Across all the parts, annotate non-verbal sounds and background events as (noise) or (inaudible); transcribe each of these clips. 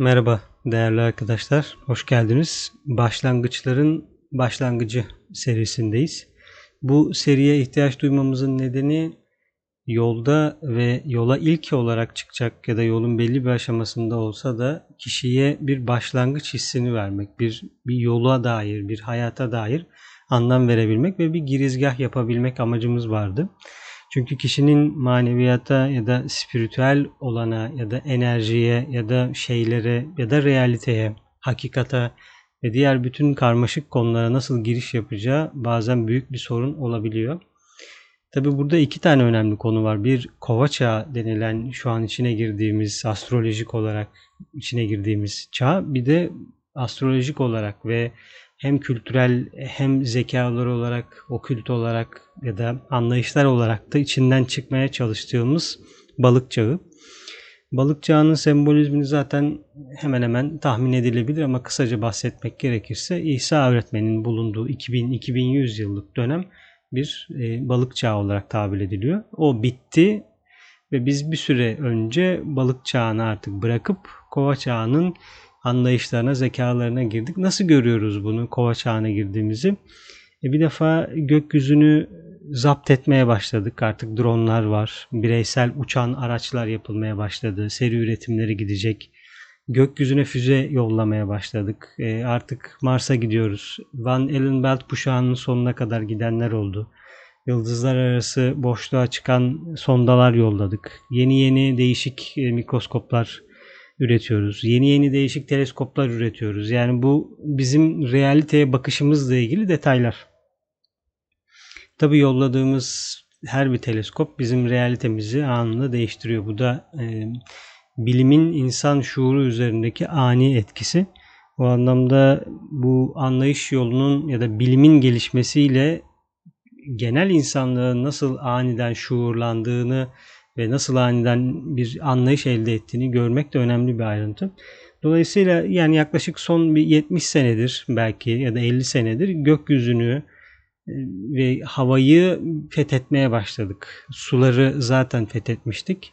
Merhaba değerli arkadaşlar, hoş geldiniz. Başlangıçların başlangıcı serisindeyiz. Bu seriye ihtiyaç duymamızın nedeni yolda ve yola ilk olarak çıkacak ya da yolun belli bir aşamasında olsa da kişiye bir başlangıç hissini vermek, bir, bir yola dair, bir hayata dair anlam verebilmek ve bir girizgah yapabilmek amacımız vardı. Çünkü kişinin maneviyata ya da spiritüel olana ya da enerjiye ya da şeylere ya da realiteye, hakikata ve diğer bütün karmaşık konulara nasıl giriş yapacağı bazen büyük bir sorun olabiliyor. Tabi burada iki tane önemli konu var. Bir kova çağı denilen şu an içine girdiğimiz astrolojik olarak içine girdiğimiz çağ. Bir de astrolojik olarak ve hem kültürel hem zekalar olarak, okült olarak ya da anlayışlar olarak da içinden çıkmaya çalıştığımız balık çağı. Balık çağının sembolizmini zaten hemen hemen tahmin edilebilir ama kısaca bahsetmek gerekirse İsa öğretmenin bulunduğu 2000-2100 yıllık dönem bir e, balık çağı olarak tabir ediliyor. O bitti ve biz bir süre önce balık çağını artık bırakıp kova çağının anlayışlarına, zekalarına girdik. Nasıl görüyoruz bunu kova çağına girdiğimizi? E bir defa gökyüzünü zapt etmeye başladık. Artık dronlar var. Bireysel uçan araçlar yapılmaya başladı. Seri üretimleri gidecek. Gökyüzüne füze yollamaya başladık. E artık Mars'a gidiyoruz. Van Allen kuşağının sonuna kadar gidenler oldu. Yıldızlar arası boşluğa çıkan sondalar yolladık. Yeni yeni değişik e, mikroskoplar üretiyoruz. Yeni yeni değişik teleskoplar üretiyoruz. Yani bu bizim realiteye bakışımızla ilgili detaylar. Tabi yolladığımız her bir teleskop bizim realitemizi anında değiştiriyor. Bu da e, bilimin insan şuuru üzerindeki ani etkisi. O anlamda bu anlayış yolunun ya da bilimin gelişmesiyle genel insanlığın nasıl aniden şuurlandığını ve nasıl aniden bir anlayış elde ettiğini görmek de önemli bir ayrıntı. Dolayısıyla yani yaklaşık son bir 70 senedir belki ya da 50 senedir gökyüzünü e, ve havayı fethetmeye başladık. Suları zaten fethetmiştik.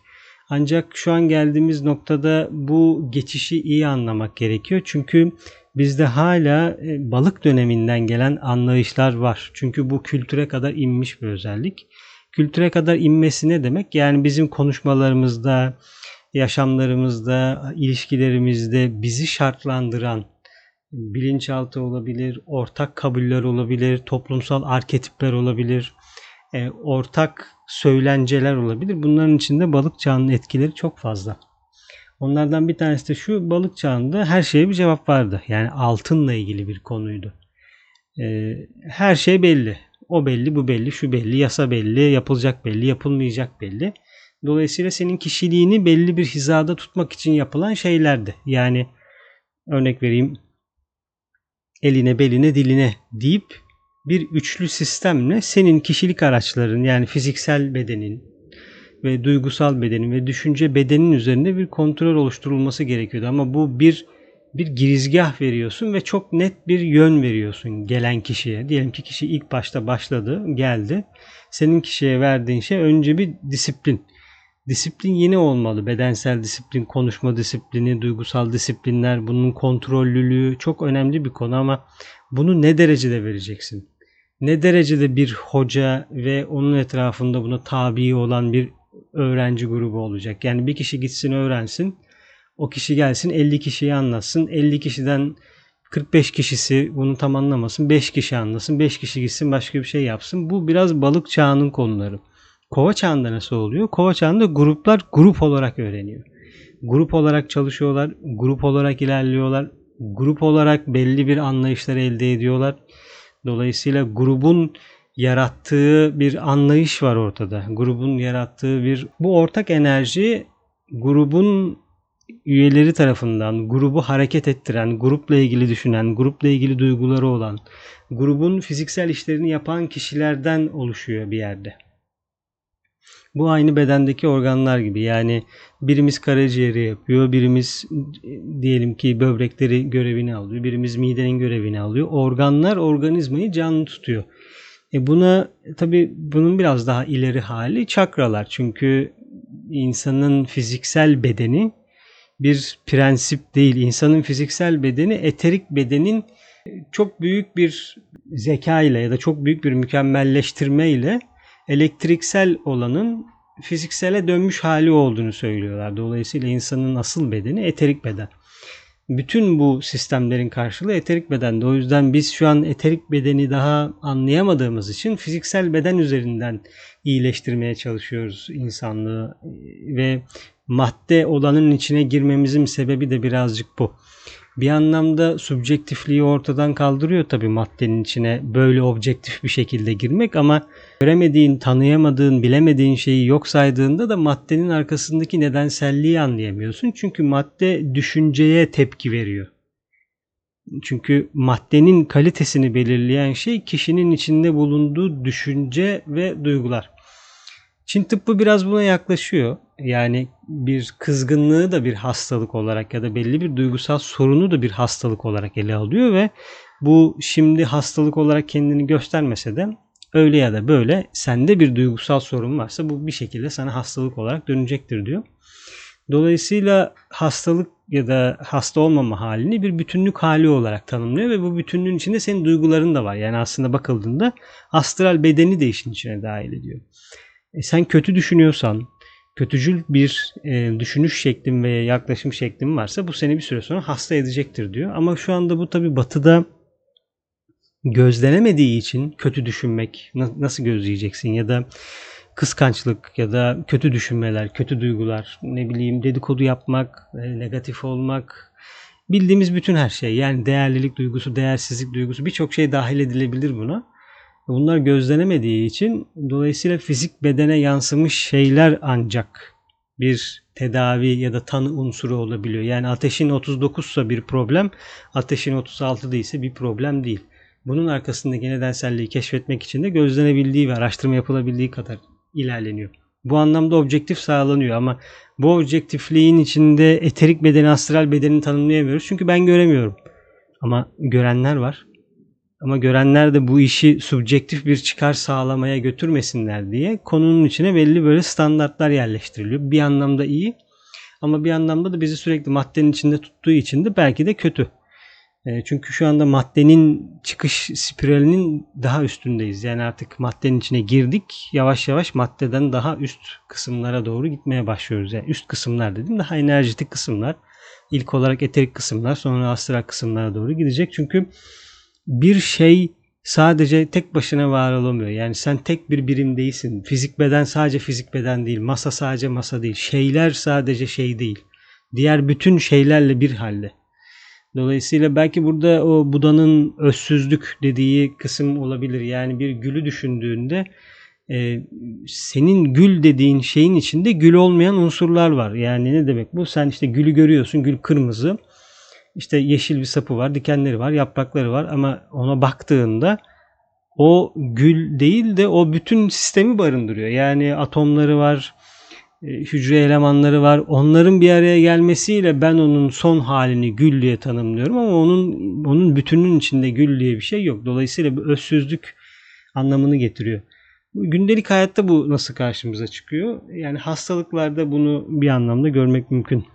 Ancak şu an geldiğimiz noktada bu geçişi iyi anlamak gerekiyor. Çünkü bizde hala e, balık döneminden gelen anlayışlar var. Çünkü bu kültüre kadar inmiş bir özellik kültüre kadar inmesi ne demek? Yani bizim konuşmalarımızda, yaşamlarımızda, ilişkilerimizde bizi şartlandıran bilinçaltı olabilir, ortak kabuller olabilir, toplumsal arketipler olabilir, e, ortak söylenceler olabilir. Bunların içinde balık çağının etkileri çok fazla. Onlardan bir tanesi de şu balık çağında her şeye bir cevap vardı. Yani altınla ilgili bir konuydu. E, her şey belli. O belli, bu belli, şu belli, yasa belli, yapılacak belli, yapılmayacak belli. Dolayısıyla senin kişiliğini belli bir hizada tutmak için yapılan şeylerdi. Yani örnek vereyim eline, beline, diline deyip bir üçlü sistemle senin kişilik araçların yani fiziksel bedenin ve duygusal bedenin ve düşünce bedenin üzerinde bir kontrol oluşturulması gerekiyordu. Ama bu bir bir girizgah veriyorsun ve çok net bir yön veriyorsun gelen kişiye. Diyelim ki kişi ilk başta başladı, geldi. Senin kişiye verdiğin şey önce bir disiplin. Disiplin yeni olmalı. Bedensel disiplin, konuşma disiplini, duygusal disiplinler, bunun kontrollülüğü çok önemli bir konu ama bunu ne derecede vereceksin? Ne derecede bir hoca ve onun etrafında buna tabi olan bir öğrenci grubu olacak? Yani bir kişi gitsin öğrensin o kişi gelsin 50 kişiyi anlatsın. 50 kişiden 45 kişisi bunu tam anlamasın. 5 kişi anlasın. 5 kişi gitsin başka bir şey yapsın. Bu biraz balık çağının konuları. Kova çağında nasıl oluyor? Kova çağında gruplar grup olarak öğreniyor. Grup olarak çalışıyorlar. Grup olarak ilerliyorlar. Grup olarak belli bir anlayışlar elde ediyorlar. Dolayısıyla grubun yarattığı bir anlayış var ortada. Grubun yarattığı bir bu ortak enerji grubun üyeleri tarafından grubu hareket ettiren, grupla ilgili düşünen, grupla ilgili duyguları olan, grubun fiziksel işlerini yapan kişilerden oluşuyor bir yerde. Bu aynı bedendeki organlar gibi yani birimiz karaciğeri yapıyor, birimiz diyelim ki böbrekleri görevini alıyor, birimiz midenin görevini alıyor. Organlar organizmayı canlı tutuyor. E buna tabi bunun biraz daha ileri hali çakralar. Çünkü insanın fiziksel bedeni bir prensip değil. İnsanın fiziksel bedeni eterik bedenin çok büyük bir zeka ile ya da çok büyük bir mükemmelleştirme ile elektriksel olanın fiziksele dönmüş hali olduğunu söylüyorlar. Dolayısıyla insanın asıl bedeni eterik beden. Bütün bu sistemlerin karşılığı eterik bedende. O yüzden biz şu an eterik bedeni daha anlayamadığımız için fiziksel beden üzerinden iyileştirmeye çalışıyoruz insanlığı ve madde olanın içine girmemizin sebebi de birazcık bu bir anlamda subjektifliği ortadan kaldırıyor tabii maddenin içine böyle objektif bir şekilde girmek ama göremediğin, tanıyamadığın, bilemediğin şeyi yok saydığında da maddenin arkasındaki nedenselliği anlayamıyorsun. Çünkü madde düşünceye tepki veriyor. Çünkü maddenin kalitesini belirleyen şey kişinin içinde bulunduğu düşünce ve duygular. Çin tıbbı biraz buna yaklaşıyor. Yani bir kızgınlığı da bir hastalık olarak ya da belli bir duygusal sorunu da bir hastalık olarak ele alıyor ve bu şimdi hastalık olarak kendini göstermese de öyle ya da böyle sende bir duygusal sorun varsa bu bir şekilde sana hastalık olarak dönecektir diyor. Dolayısıyla hastalık ya da hasta olmama halini bir bütünlük hali olarak tanımlıyor ve bu bütünlüğün içinde senin duyguların da var. Yani aslında bakıldığında astral bedeni de işin içine dahil ediyor. E sen kötü düşünüyorsan, kötücül bir e, düşünüş şeklin ve yaklaşım şeklin varsa bu seni bir süre sonra hasta edecektir diyor. Ama şu anda bu tabi batıda gözlenemediği için kötü düşünmek nasıl gözleyeceksin ya da kıskançlık ya da kötü düşünmeler, kötü duygular, ne bileyim dedikodu yapmak, e, negatif olmak, bildiğimiz bütün her şey yani değerlilik duygusu, değersizlik duygusu birçok şey dahil edilebilir buna. Bunlar gözlenemediği için dolayısıyla fizik bedene yansımış şeyler ancak bir tedavi ya da tanı unsuru olabiliyor. Yani ateşin 39 ise bir problem, ateşin 36 değilse bir problem değil. Bunun arkasındaki nedenselliği keşfetmek için de gözlenebildiği ve araştırma yapılabildiği kadar ilerleniyor. Bu anlamda objektif sağlanıyor ama bu objektifliğin içinde eterik bedeni, astral bedenini tanımlayamıyoruz. Çünkü ben göremiyorum. Ama görenler var. Ama görenler de bu işi subjektif bir çıkar sağlamaya götürmesinler diye konunun içine belli böyle standartlar yerleştiriliyor. Bir anlamda iyi ama bir anlamda da bizi sürekli maddenin içinde tuttuğu için de belki de kötü. E, çünkü şu anda maddenin çıkış spiralinin daha üstündeyiz. Yani artık maddenin içine girdik. Yavaş yavaş maddeden daha üst kısımlara doğru gitmeye başlıyoruz. Yani üst kısımlar dedim daha enerjitik kısımlar. İlk olarak eterik kısımlar sonra astral kısımlara doğru gidecek. Çünkü bir şey sadece tek başına var olamıyor. Yani sen tek bir birim değilsin. Fizik beden sadece fizik beden değil. Masa sadece masa değil. Şeyler sadece şey değil. Diğer bütün şeylerle bir halde. Dolayısıyla belki burada o Buda'nın özsüzlük dediği kısım olabilir. Yani bir gülü düşündüğünde e, senin gül dediğin şeyin içinde gül olmayan unsurlar var. Yani ne demek bu? Sen işte gülü görüyorsun. Gül kırmızı işte yeşil bir sapı var, dikenleri var, yaprakları var ama ona baktığında o gül değil de o bütün sistemi barındırıyor. Yani atomları var, e, hücre elemanları var. Onların bir araya gelmesiyle ben onun son halini gül diye tanımlıyorum ama onun onun bütünün içinde gül diye bir şey yok. Dolayısıyla bu özsüzlük anlamını getiriyor. Gündelik hayatta bu nasıl karşımıza çıkıyor? Yani hastalıklarda bunu bir anlamda görmek mümkün.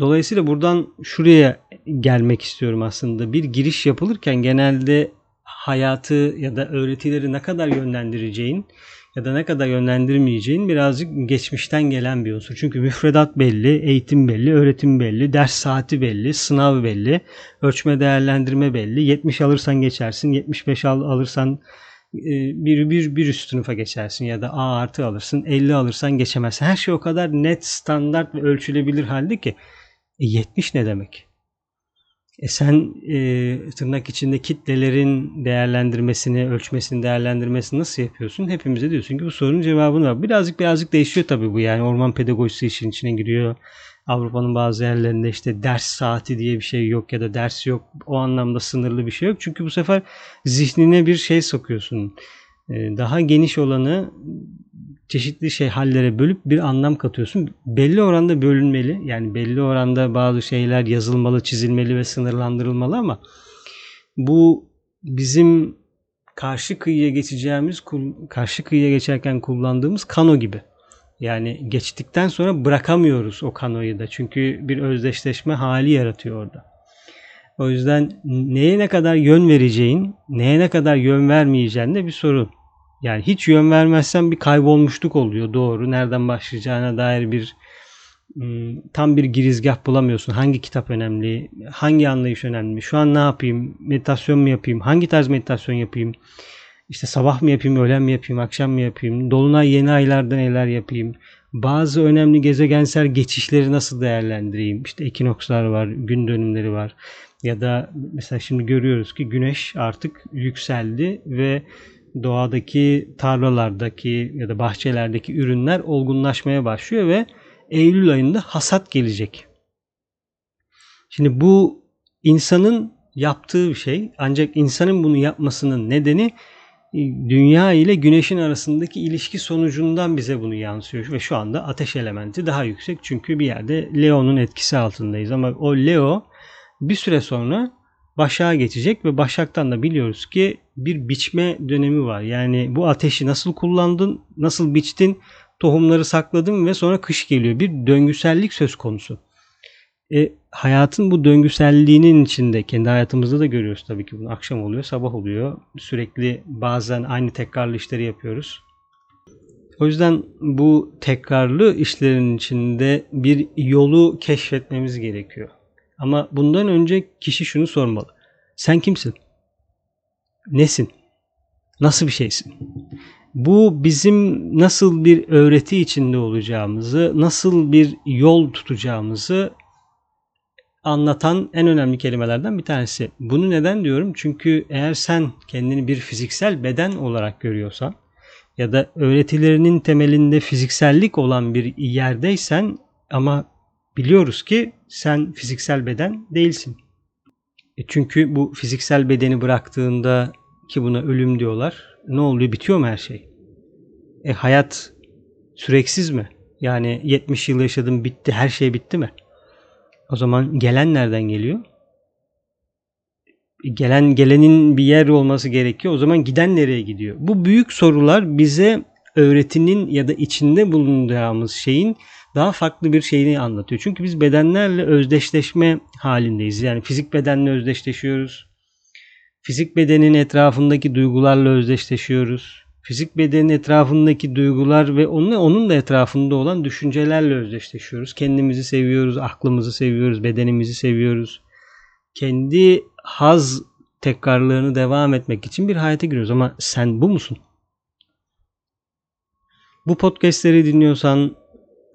Dolayısıyla buradan şuraya gelmek istiyorum aslında. Bir giriş yapılırken genelde hayatı ya da öğretileri ne kadar yönlendireceğin ya da ne kadar yönlendirmeyeceğin birazcık geçmişten gelen bir unsur. Çünkü müfredat belli, eğitim belli, öğretim belli, ders saati belli, sınav belli, ölçme değerlendirme belli. 70 alırsan geçersin, 75 al alırsan e, bir, bir, bir üst sınıfa geçersin ya da A artı alırsın, 50 alırsan geçemezsin. Her şey o kadar net, standart ve ölçülebilir halde ki e, 70 ne demek? E sen e, tırnak içinde kitlelerin değerlendirmesini, ölçmesini, değerlendirmesini nasıl yapıyorsun? Hepimize diyorsun ki bu sorunun cevabını var. Birazcık birazcık değişiyor tabii bu yani. Orman pedagojisi işin içine giriyor. Avrupa'nın bazı yerlerinde işte ders saati diye bir şey yok ya da ders yok. O anlamda sınırlı bir şey yok. Çünkü bu sefer zihnine bir şey sokuyorsun. E, daha geniş olanı çeşitli şey hallere bölüp bir anlam katıyorsun. Belli oranda bölünmeli. Yani belli oranda bazı şeyler yazılmalı, çizilmeli ve sınırlandırılmalı ama bu bizim karşı kıyıya geçeceğimiz karşı kıyıya geçerken kullandığımız kano gibi. Yani geçtikten sonra bırakamıyoruz o kanoyu da. Çünkü bir özdeşleşme hali yaratıyor orada. O yüzden neye ne kadar yön vereceğin, neye ne kadar yön vermeyeceğin de bir sorun. Yani hiç yön vermezsen bir kaybolmuşluk oluyor doğru. Nereden başlayacağına dair bir Hmm, tam bir girizgah bulamıyorsun. Hangi kitap önemli? Hangi anlayış önemli? Şu an ne yapayım? Meditasyon mu yapayım? Hangi tarz meditasyon yapayım? İşte sabah mı yapayım, öğlen mi yapayım, akşam mı yapayım? Dolunay yeni aylarda neler yapayım? Bazı önemli gezegensel geçişleri nasıl değerlendireyim? İşte ekinokslar var, gün dönümleri var. Ya da mesela şimdi görüyoruz ki güneş artık yükseldi ve doğadaki tarlalardaki ya da bahçelerdeki ürünler olgunlaşmaya başlıyor ve Eylül ayında hasat gelecek. Şimdi bu insanın yaptığı bir şey ancak insanın bunu yapmasının nedeni e, dünya ile güneşin arasındaki ilişki sonucundan bize bunu yansıyor ve şu anda ateş elementi daha yüksek çünkü bir yerde Leo'nun etkisi altındayız ama o Leo bir süre sonra Başak'a geçecek ve Başak'tan da biliyoruz ki bir biçme dönemi var. Yani bu ateşi nasıl kullandın, nasıl biçtin tohumları sakladım ve sonra kış geliyor. Bir döngüsellik söz konusu. E, hayatın bu döngüselliğinin içinde kendi hayatımızda da görüyoruz tabii ki bunu. Akşam oluyor, sabah oluyor. Sürekli bazen aynı tekrarlı işleri yapıyoruz. O yüzden bu tekrarlı işlerin içinde bir yolu keşfetmemiz gerekiyor. Ama bundan önce kişi şunu sormalı. Sen kimsin? Nesin? Nasıl bir şeysin? Bu bizim nasıl bir öğreti içinde olacağımızı, nasıl bir yol tutacağımızı anlatan en önemli kelimelerden bir tanesi. Bunu neden diyorum? Çünkü eğer sen kendini bir fiziksel beden olarak görüyorsan ya da öğretilerinin temelinde fiziksellik olan bir yerdeysen ama biliyoruz ki sen fiziksel beden değilsin. E çünkü bu fiziksel bedeni bıraktığında ki buna ölüm diyorlar ne oluyor? Bitiyor mu her şey? E hayat süreksiz mi? Yani 70 yıl yaşadım bitti her şey bitti mi? O zaman gelen nereden geliyor? E, gelen gelenin bir yer olması gerekiyor. O zaman giden nereye gidiyor? Bu büyük sorular bize öğretinin ya da içinde bulunduğumuz şeyin daha farklı bir şeyini anlatıyor. Çünkü biz bedenlerle özdeşleşme halindeyiz. Yani fizik bedenle özdeşleşiyoruz. Fizik bedenin etrafındaki duygularla özdeşleşiyoruz. Fizik bedenin etrafındaki duygular ve onun, da etrafında olan düşüncelerle özdeşleşiyoruz. Kendimizi seviyoruz, aklımızı seviyoruz, bedenimizi seviyoruz. Kendi haz tekrarlarını devam etmek için bir hayata giriyoruz. Ama sen bu musun? Bu podcastleri dinliyorsan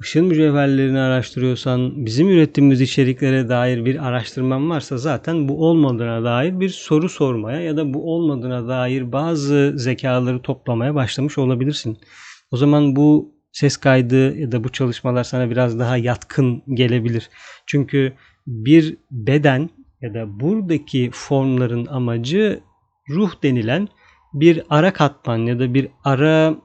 ışın mücevherlerini araştırıyorsan, bizim ürettiğimiz içeriklere dair bir araştırman varsa zaten bu olmadığına dair bir soru sormaya ya da bu olmadığına dair bazı zekaları toplamaya başlamış olabilirsin. O zaman bu ses kaydı ya da bu çalışmalar sana biraz daha yatkın gelebilir. Çünkü bir beden ya da buradaki formların amacı ruh denilen bir ara katman ya da bir ara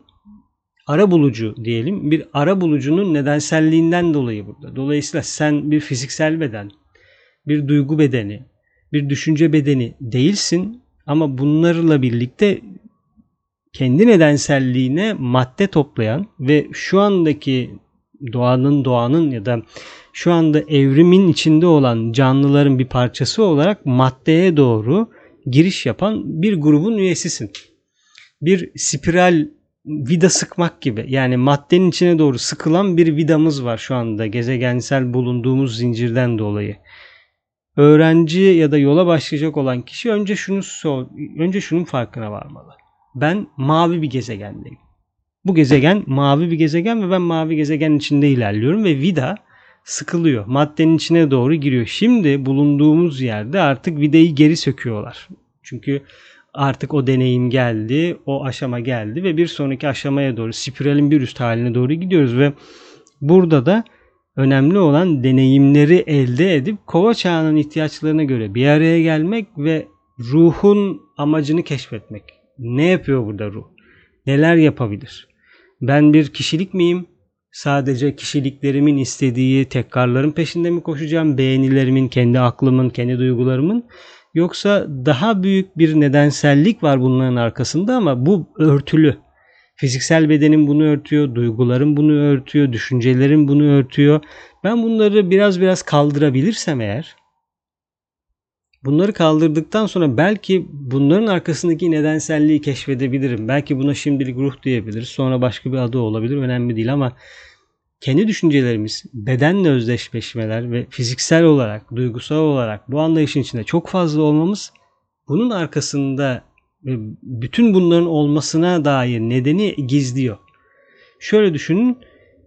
ara bulucu diyelim bir ara bulucunun nedenselliğinden dolayı burada. Dolayısıyla sen bir fiziksel beden, bir duygu bedeni, bir düşünce bedeni değilsin ama bunlarla birlikte kendi nedenselliğine madde toplayan ve şu andaki doğanın doğanın ya da şu anda evrimin içinde olan canlıların bir parçası olarak maddeye doğru giriş yapan bir grubun üyesisin. Bir spiral vida sıkmak gibi. Yani maddenin içine doğru sıkılan bir vidamız var şu anda gezegensel bulunduğumuz zincirden dolayı. Öğrenci ya da yola başlayacak olan kişi önce şunu önce şunun farkına varmalı. Ben mavi bir gezegendeyim. Bu gezegen mavi bir gezegen ve ben mavi gezegenin içinde ilerliyorum ve vida sıkılıyor. Maddenin içine doğru giriyor. Şimdi bulunduğumuz yerde artık vidayı geri söküyorlar. Çünkü artık o deneyim geldi, o aşama geldi ve bir sonraki aşamaya doğru, spiralin bir üst haline doğru gidiyoruz ve burada da önemli olan deneyimleri elde edip kova çağının ihtiyaçlarına göre bir araya gelmek ve ruhun amacını keşfetmek. Ne yapıyor burada ruh? Neler yapabilir? Ben bir kişilik miyim? Sadece kişiliklerimin istediği tekrarların peşinde mi koşacağım? Beğenilerimin, kendi aklımın, kendi duygularımın Yoksa daha büyük bir nedensellik var bunların arkasında ama bu örtülü. Fiziksel bedenin bunu örtüyor, duyguların bunu örtüyor, düşüncelerin bunu örtüyor. Ben bunları biraz biraz kaldırabilirsem eğer Bunları kaldırdıktan sonra belki bunların arkasındaki nedenselliği keşfedebilirim. Belki buna şimdilik ruh diyebiliriz. Sonra başka bir adı olabilir. Önemli değil ama kendi düşüncelerimiz, bedenle özdeşleşmeler ve fiziksel olarak, duygusal olarak bu anlayışın içinde çok fazla olmamız bunun arkasında bütün bunların olmasına dair nedeni gizliyor. Şöyle düşünün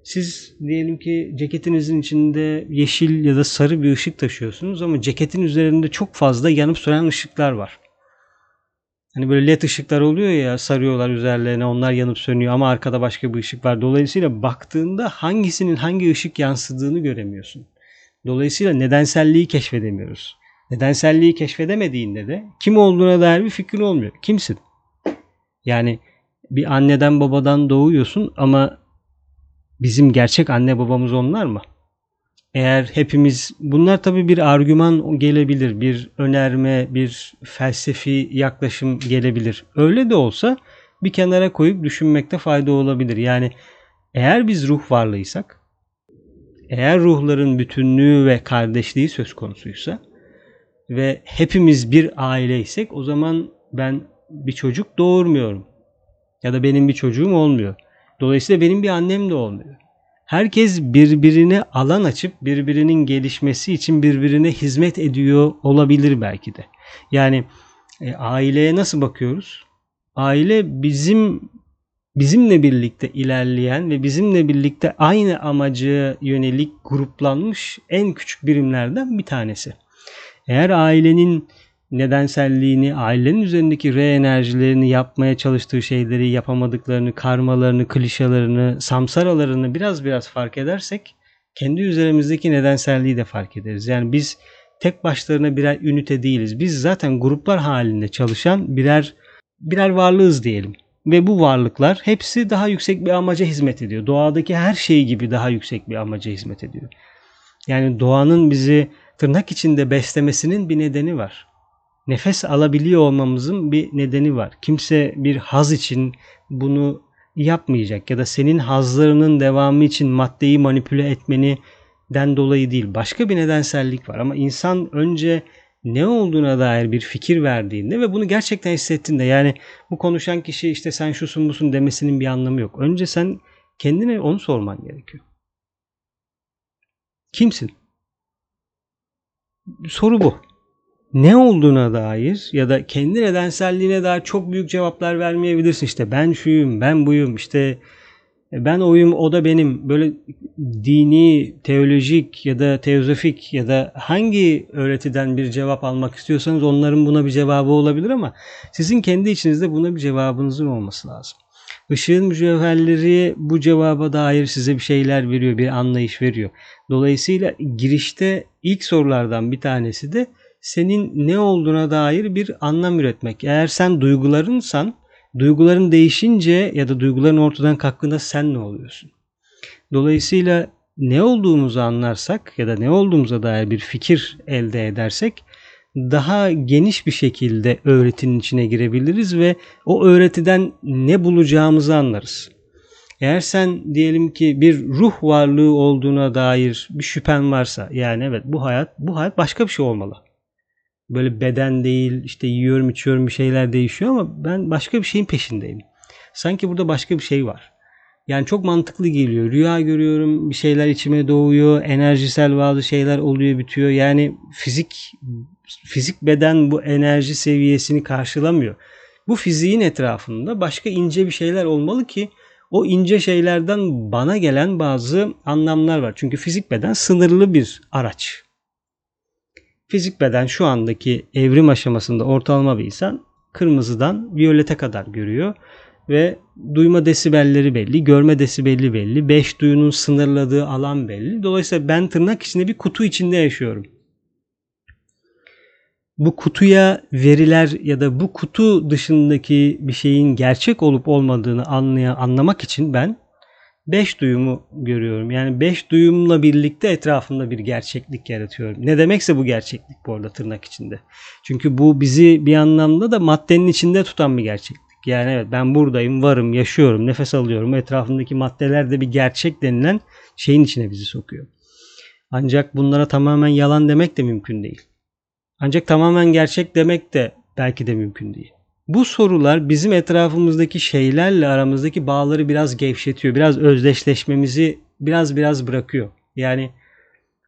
siz diyelim ki ceketinizin içinde yeşil ya da sarı bir ışık taşıyorsunuz ama ceketin üzerinde çok fazla yanıp sönen ışıklar var. Hani böyle led ışıklar oluyor ya sarıyorlar üzerlerine onlar yanıp sönüyor ama arkada başka bir ışık var. Dolayısıyla baktığında hangisinin hangi ışık yansıdığını göremiyorsun. Dolayısıyla nedenselliği keşfedemiyoruz. Nedenselliği keşfedemediğinde de kim olduğuna dair bir fikrin olmuyor. Kimsin? Yani bir anneden babadan doğuyorsun ama bizim gerçek anne babamız onlar mı? Eğer hepimiz bunlar tabii bir argüman gelebilir, bir önerme, bir felsefi yaklaşım gelebilir. Öyle de olsa bir kenara koyup düşünmekte fayda olabilir. Yani eğer biz ruh varlığıysak, eğer ruhların bütünlüğü ve kardeşliği söz konusuysa ve hepimiz bir aileysek o zaman ben bir çocuk doğurmuyorum. Ya da benim bir çocuğum olmuyor. Dolayısıyla benim bir annem de olmuyor. Herkes birbirine alan açıp birbirinin gelişmesi için birbirine hizmet ediyor olabilir belki de. Yani e, aileye nasıl bakıyoruz? Aile bizim bizimle birlikte ilerleyen ve bizimle birlikte aynı amaca yönelik gruplanmış en küçük birimlerden bir tanesi. Eğer ailenin nedenselliğini, ailenin üzerindeki re enerjilerini yapmaya çalıştığı şeyleri yapamadıklarını, karmalarını, klişalarını, samsaralarını biraz biraz fark edersek kendi üzerimizdeki nedenselliği de fark ederiz. Yani biz tek başlarına birer ünite değiliz. Biz zaten gruplar halinde çalışan birer birer varlığız diyelim. Ve bu varlıklar hepsi daha yüksek bir amaca hizmet ediyor. Doğadaki her şey gibi daha yüksek bir amaca hizmet ediyor. Yani doğanın bizi tırnak içinde beslemesinin bir nedeni var nefes alabiliyor olmamızın bir nedeni var. Kimse bir haz için bunu yapmayacak ya da senin hazlarının devamı için maddeyi manipüle etmeni den dolayı değil. Başka bir nedensellik var ama insan önce ne olduğuna dair bir fikir verdiğinde ve bunu gerçekten hissettiğinde yani bu konuşan kişi işte sen şusun busun demesinin bir anlamı yok. Önce sen kendine onu sorman gerekiyor. Kimsin? Soru bu ne olduğuna dair ya da kendi nedenselliğine dair çok büyük cevaplar vermeyebilirsin. İşte ben şuyum, ben buyum, işte ben oyum, o da benim. Böyle dini, teolojik ya da teozofik ya da hangi öğretiden bir cevap almak istiyorsanız onların buna bir cevabı olabilir ama sizin kendi içinizde buna bir cevabınızın olması lazım. Işığın mücevherleri bu cevaba dair size bir şeyler veriyor, bir anlayış veriyor. Dolayısıyla girişte ilk sorulardan bir tanesi de senin ne olduğuna dair bir anlam üretmek. Eğer sen duygularınsan, duyguların değişince ya da duyguların ortadan kalktığında sen ne oluyorsun? Dolayısıyla ne olduğumuzu anlarsak ya da ne olduğumuza dair bir fikir elde edersek daha geniş bir şekilde öğretinin içine girebiliriz ve o öğretiden ne bulacağımızı anlarız. Eğer sen diyelim ki bir ruh varlığı olduğuna dair bir şüphen varsa yani evet bu hayat bu hayat başka bir şey olmalı böyle beden değil işte yiyorum içiyorum bir şeyler değişiyor ama ben başka bir şeyin peşindeyim. Sanki burada başka bir şey var. Yani çok mantıklı geliyor. Rüya görüyorum, bir şeyler içime doğuyor, enerjisel bazı şeyler oluyor, bitiyor. Yani fizik fizik beden bu enerji seviyesini karşılamıyor. Bu fiziğin etrafında başka ince bir şeyler olmalı ki o ince şeylerden bana gelen bazı anlamlar var. Çünkü fizik beden sınırlı bir araç. Fizik beden şu andaki evrim aşamasında ortalama bir insan kırmızıdan viyolete kadar görüyor ve duyma desibelleri belli, görme desibeli belli, beş duyunun sınırladığı alan belli. Dolayısıyla ben tırnak içinde bir kutu içinde yaşıyorum. Bu kutuya veriler ya da bu kutu dışındaki bir şeyin gerçek olup olmadığını anlaya, anlamak için ben beş duyumu görüyorum. Yani beş duyumla birlikte etrafımda bir gerçeklik yaratıyorum. Ne demekse bu gerçeklik bu arada tırnak içinde. Çünkü bu bizi bir anlamda da maddenin içinde tutan bir gerçeklik. Yani evet ben buradayım, varım, yaşıyorum, nefes alıyorum. Etrafındaki maddeler de bir gerçek denilen şeyin içine bizi sokuyor. Ancak bunlara tamamen yalan demek de mümkün değil. Ancak tamamen gerçek demek de belki de mümkün değil. Bu sorular bizim etrafımızdaki şeylerle aramızdaki bağları biraz gevşetiyor. Biraz özdeşleşmemizi biraz biraz bırakıyor. Yani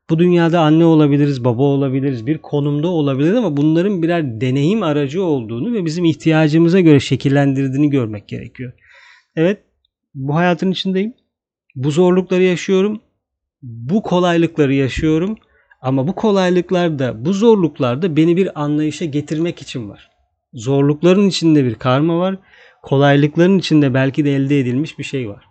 bu dünyada anne olabiliriz, baba olabiliriz, bir konumda olabiliriz ama bunların birer deneyim aracı olduğunu ve bizim ihtiyacımıza göre şekillendirdiğini görmek gerekiyor. Evet, bu hayatın içindeyim. Bu zorlukları yaşıyorum. Bu kolaylıkları yaşıyorum. Ama bu kolaylıklarda, bu zorluklarda beni bir anlayışa getirmek için var. Zorlukların içinde bir karma var. Kolaylıkların içinde belki de elde edilmiş bir şey var.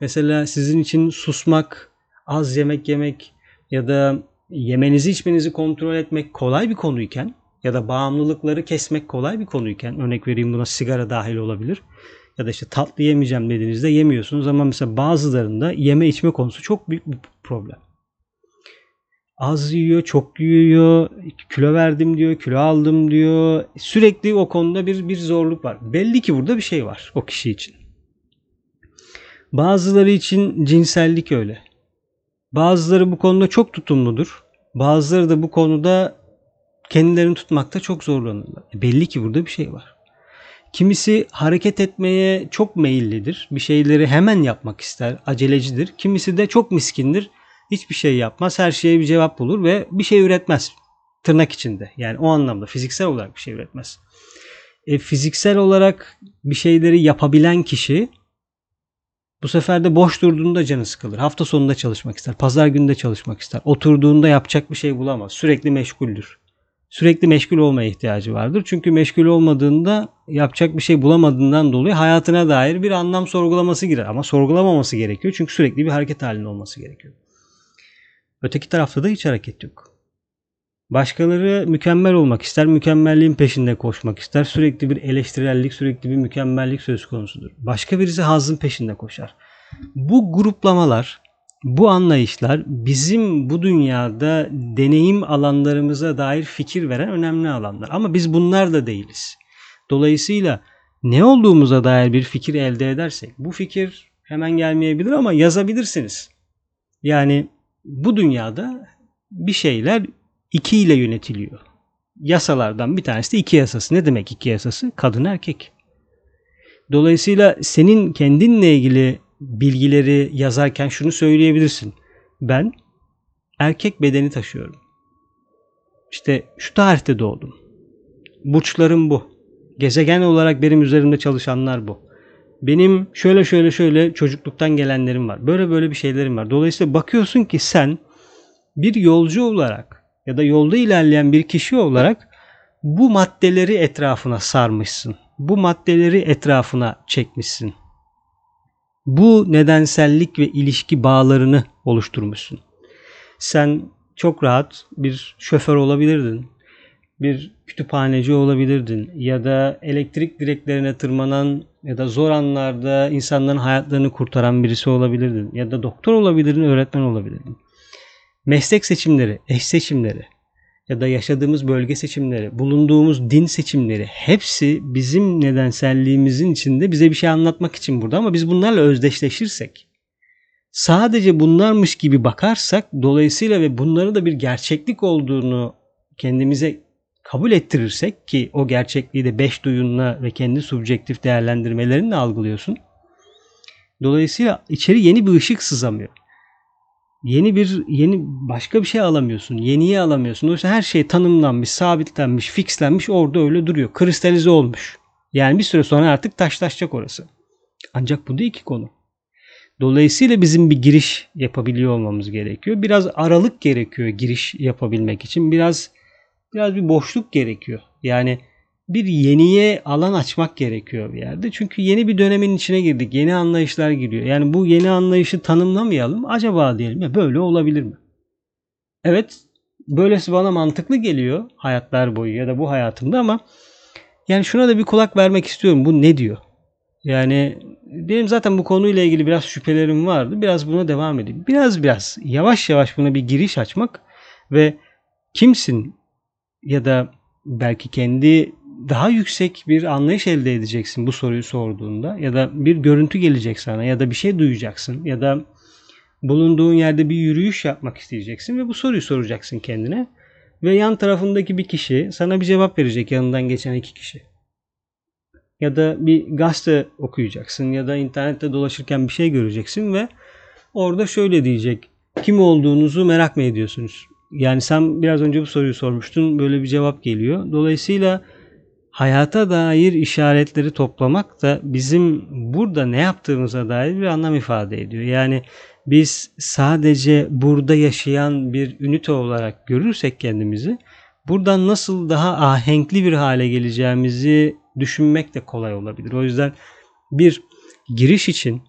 Mesela sizin için susmak, az yemek yemek ya da yemenizi içmenizi kontrol etmek kolay bir konuyken ya da bağımlılıkları kesmek kolay bir konuyken örnek vereyim buna sigara dahil olabilir. Ya da işte tatlı yemeyeceğim dediğinizde yemiyorsunuz ama mesela bazılarında yeme içme konusu çok büyük bir problem az yiyor, çok yiyor, kilo verdim diyor, kilo aldım diyor. Sürekli o konuda bir bir zorluk var. Belli ki burada bir şey var o kişi için. Bazıları için cinsellik öyle. Bazıları bu konuda çok tutumludur. Bazıları da bu konuda kendilerini tutmakta çok zorlanırlar. E, belli ki burada bir şey var. Kimisi hareket etmeye çok meyillidir. Bir şeyleri hemen yapmak ister, acelecidir. Kimisi de çok miskindir hiçbir şey yapmaz. Her şeye bir cevap bulur ve bir şey üretmez. Tırnak içinde. Yani o anlamda fiziksel olarak bir şey üretmez. E, fiziksel olarak bir şeyleri yapabilen kişi bu sefer de boş durduğunda canı sıkılır. Hafta sonunda çalışmak ister. Pazar günde çalışmak ister. Oturduğunda yapacak bir şey bulamaz. Sürekli meşguldür. Sürekli meşgul olmaya ihtiyacı vardır. Çünkü meşgul olmadığında yapacak bir şey bulamadığından dolayı hayatına dair bir anlam sorgulaması girer. Ama sorgulamaması gerekiyor. Çünkü sürekli bir hareket halinde olması gerekiyor. Öteki tarafta da hiç hareket yok. Başkaları mükemmel olmak ister, mükemmelliğin peşinde koşmak ister. Sürekli bir eleştirellik, sürekli bir mükemmellik söz konusudur. Başka birisi hazın peşinde koşar. Bu gruplamalar, bu anlayışlar bizim bu dünyada deneyim alanlarımıza dair fikir veren önemli alanlar. Ama biz bunlar da değiliz. Dolayısıyla ne olduğumuza dair bir fikir elde edersek, bu fikir hemen gelmeyebilir ama yazabilirsiniz. Yani bu dünyada bir şeyler iki ile yönetiliyor. Yasalardan bir tanesi de iki yasası. Ne demek iki yasası? Kadın erkek. Dolayısıyla senin kendinle ilgili bilgileri yazarken şunu söyleyebilirsin. Ben erkek bedeni taşıyorum. İşte şu tarihte doğdum. Burçlarım bu. Gezegen olarak benim üzerimde çalışanlar bu. Benim şöyle şöyle şöyle çocukluktan gelenlerim var. Böyle böyle bir şeylerim var. Dolayısıyla bakıyorsun ki sen bir yolcu olarak ya da yolda ilerleyen bir kişi olarak bu maddeleri etrafına sarmışsın. Bu maddeleri etrafına çekmişsin. Bu nedensellik ve ilişki bağlarını oluşturmuşsun. Sen çok rahat bir şoför olabilirdin bir kütüphaneci olabilirdin ya da elektrik direklerine tırmanan ya da zor anlarda insanların hayatlarını kurtaran birisi olabilirdin ya da doktor olabilirdin, öğretmen olabilirdin. Meslek seçimleri, eş seçimleri ya da yaşadığımız bölge seçimleri, bulunduğumuz din seçimleri hepsi bizim nedenselliğimizin içinde bize bir şey anlatmak için burada ama biz bunlarla özdeşleşirsek sadece bunlarmış gibi bakarsak dolayısıyla ve bunların da bir gerçeklik olduğunu kendimize kabul ettirirsek ki o gerçekliği de beş duyunla ve kendi subjektif değerlendirmelerinle algılıyorsun. Dolayısıyla içeri yeni bir ışık sızamıyor. Yeni bir yeni başka bir şey alamıyorsun. Yeniyi alamıyorsun. Dolayısıyla her şey tanımlanmış, sabitlenmiş, fixlenmiş orada öyle duruyor. Kristalize olmuş. Yani bir süre sonra artık taşlaşacak orası. Ancak bu da iki konu. Dolayısıyla bizim bir giriş yapabiliyor olmamız gerekiyor. Biraz aralık gerekiyor giriş yapabilmek için. Biraz biraz bir boşluk gerekiyor. Yani bir yeniye alan açmak gerekiyor bir yerde. Çünkü yeni bir dönemin içine girdik. Yeni anlayışlar giriyor. Yani bu yeni anlayışı tanımlamayalım. Acaba diyelim ya böyle olabilir mi? Evet böylesi bana mantıklı geliyor hayatlar boyu ya da bu hayatımda ama yani şuna da bir kulak vermek istiyorum. Bu ne diyor? Yani benim zaten bu konuyla ilgili biraz şüphelerim vardı. Biraz buna devam edeyim. Biraz biraz yavaş yavaş buna bir giriş açmak ve kimsin ya da belki kendi daha yüksek bir anlayış elde edeceksin bu soruyu sorduğunda ya da bir görüntü gelecek sana ya da bir şey duyacaksın ya da bulunduğun yerde bir yürüyüş yapmak isteyeceksin ve bu soruyu soracaksın kendine ve yan tarafındaki bir kişi sana bir cevap verecek yanından geçen iki kişi. Ya da bir gazete okuyacaksın ya da internette dolaşırken bir şey göreceksin ve orada şöyle diyecek. Kim olduğunuzu merak mı ediyorsunuz? Yani sen biraz önce bu soruyu sormuştun. Böyle bir cevap geliyor. Dolayısıyla hayata dair işaretleri toplamak da bizim burada ne yaptığımıza dair bir anlam ifade ediyor. Yani biz sadece burada yaşayan bir ünite olarak görürsek kendimizi buradan nasıl daha ahenkli bir hale geleceğimizi düşünmek de kolay olabilir. O yüzden bir giriş için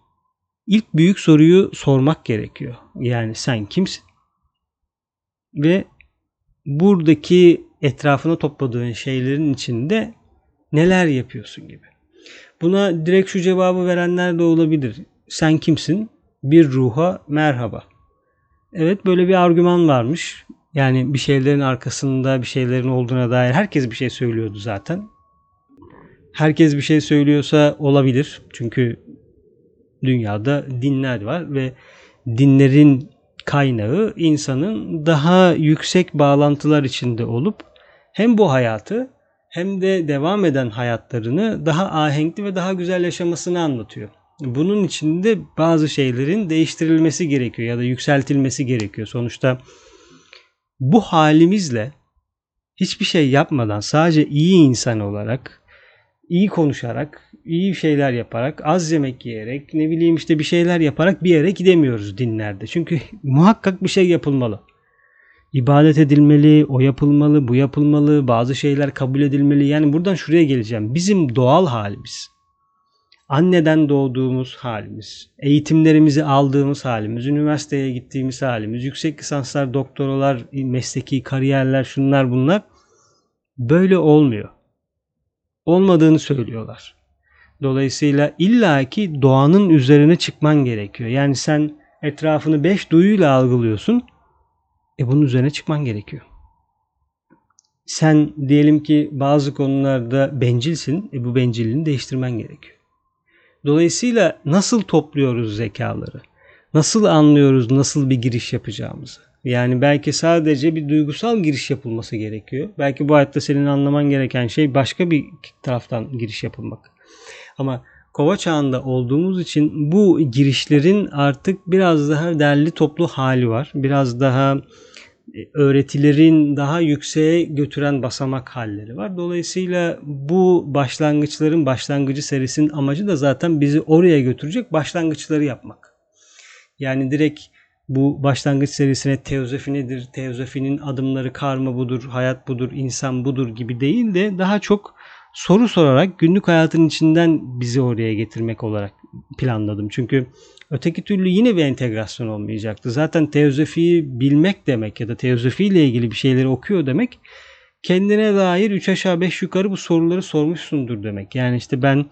ilk büyük soruyu sormak gerekiyor. Yani sen kimsin? Ve buradaki etrafına topladığın şeylerin içinde neler yapıyorsun gibi. Buna direkt şu cevabı verenler de olabilir. Sen kimsin? Bir ruha merhaba. Evet böyle bir argüman varmış. Yani bir şeylerin arkasında bir şeylerin olduğuna dair herkes bir şey söylüyordu zaten. Herkes bir şey söylüyorsa olabilir. Çünkü dünyada dinler var ve dinlerin kaynağı insanın daha yüksek bağlantılar içinde olup hem bu hayatı hem de devam eden hayatlarını daha ahenkli ve daha güzel yaşamasını anlatıyor. Bunun içinde bazı şeylerin değiştirilmesi gerekiyor ya da yükseltilmesi gerekiyor. Sonuçta bu halimizle hiçbir şey yapmadan sadece iyi insan olarak, iyi konuşarak, iyi şeyler yaparak, az yemek yiyerek, ne bileyim işte bir şeyler yaparak bir yere gidemiyoruz dinlerde. Çünkü (laughs) muhakkak bir şey yapılmalı. İbadet edilmeli, o yapılmalı, bu yapılmalı, bazı şeyler kabul edilmeli. Yani buradan şuraya geleceğim. Bizim doğal halimiz, anneden doğduğumuz halimiz, eğitimlerimizi aldığımız halimiz, üniversiteye gittiğimiz halimiz, yüksek lisanslar, doktoralar, mesleki kariyerler, şunlar bunlar böyle olmuyor. Olmadığını söylüyorlar. Dolayısıyla illaki doğanın üzerine çıkman gerekiyor. Yani sen etrafını beş duyuyla algılıyorsun. E bunun üzerine çıkman gerekiyor. Sen diyelim ki bazı konularda bencilsin. E bu bencilliğini değiştirmen gerekiyor. Dolayısıyla nasıl topluyoruz zekaları? Nasıl anlıyoruz nasıl bir giriş yapacağımızı? Yani belki sadece bir duygusal giriş yapılması gerekiyor. Belki bu hayatta senin anlaman gereken şey başka bir taraftan giriş yapılmak. Ama kova çağında olduğumuz için bu girişlerin artık biraz daha derli toplu hali var. Biraz daha e, öğretilerin daha yükseğe götüren basamak halleri var. Dolayısıyla bu başlangıçların başlangıcı serisinin amacı da zaten bizi oraya götürecek başlangıçları yapmak. Yani direkt bu başlangıç serisine teozofi nedir, teozofinin adımları karma budur, hayat budur, insan budur gibi değil de daha çok soru sorarak günlük hayatın içinden bizi oraya getirmek olarak planladım. Çünkü öteki türlü yine bir entegrasyon olmayacaktı. Zaten teozofiyi bilmek demek ya da teozofi ile ilgili bir şeyleri okuyor demek kendine dair 3 aşağı 5 yukarı bu soruları sormuşsundur demek. Yani işte ben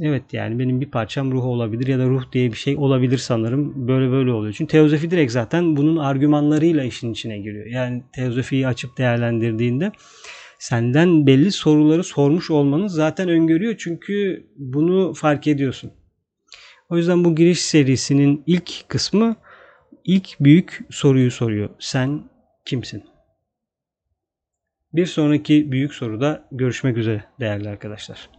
evet yani benim bir parçam ruh olabilir ya da ruh diye bir şey olabilir sanırım. Böyle böyle oluyor. Çünkü teozofi direkt zaten bunun argümanlarıyla işin içine giriyor. Yani teozofiyi açıp değerlendirdiğinde senden belli soruları sormuş olmanı zaten öngörüyor. Çünkü bunu fark ediyorsun. O yüzden bu giriş serisinin ilk kısmı ilk büyük soruyu soruyor. Sen kimsin? Bir sonraki büyük soruda görüşmek üzere değerli arkadaşlar.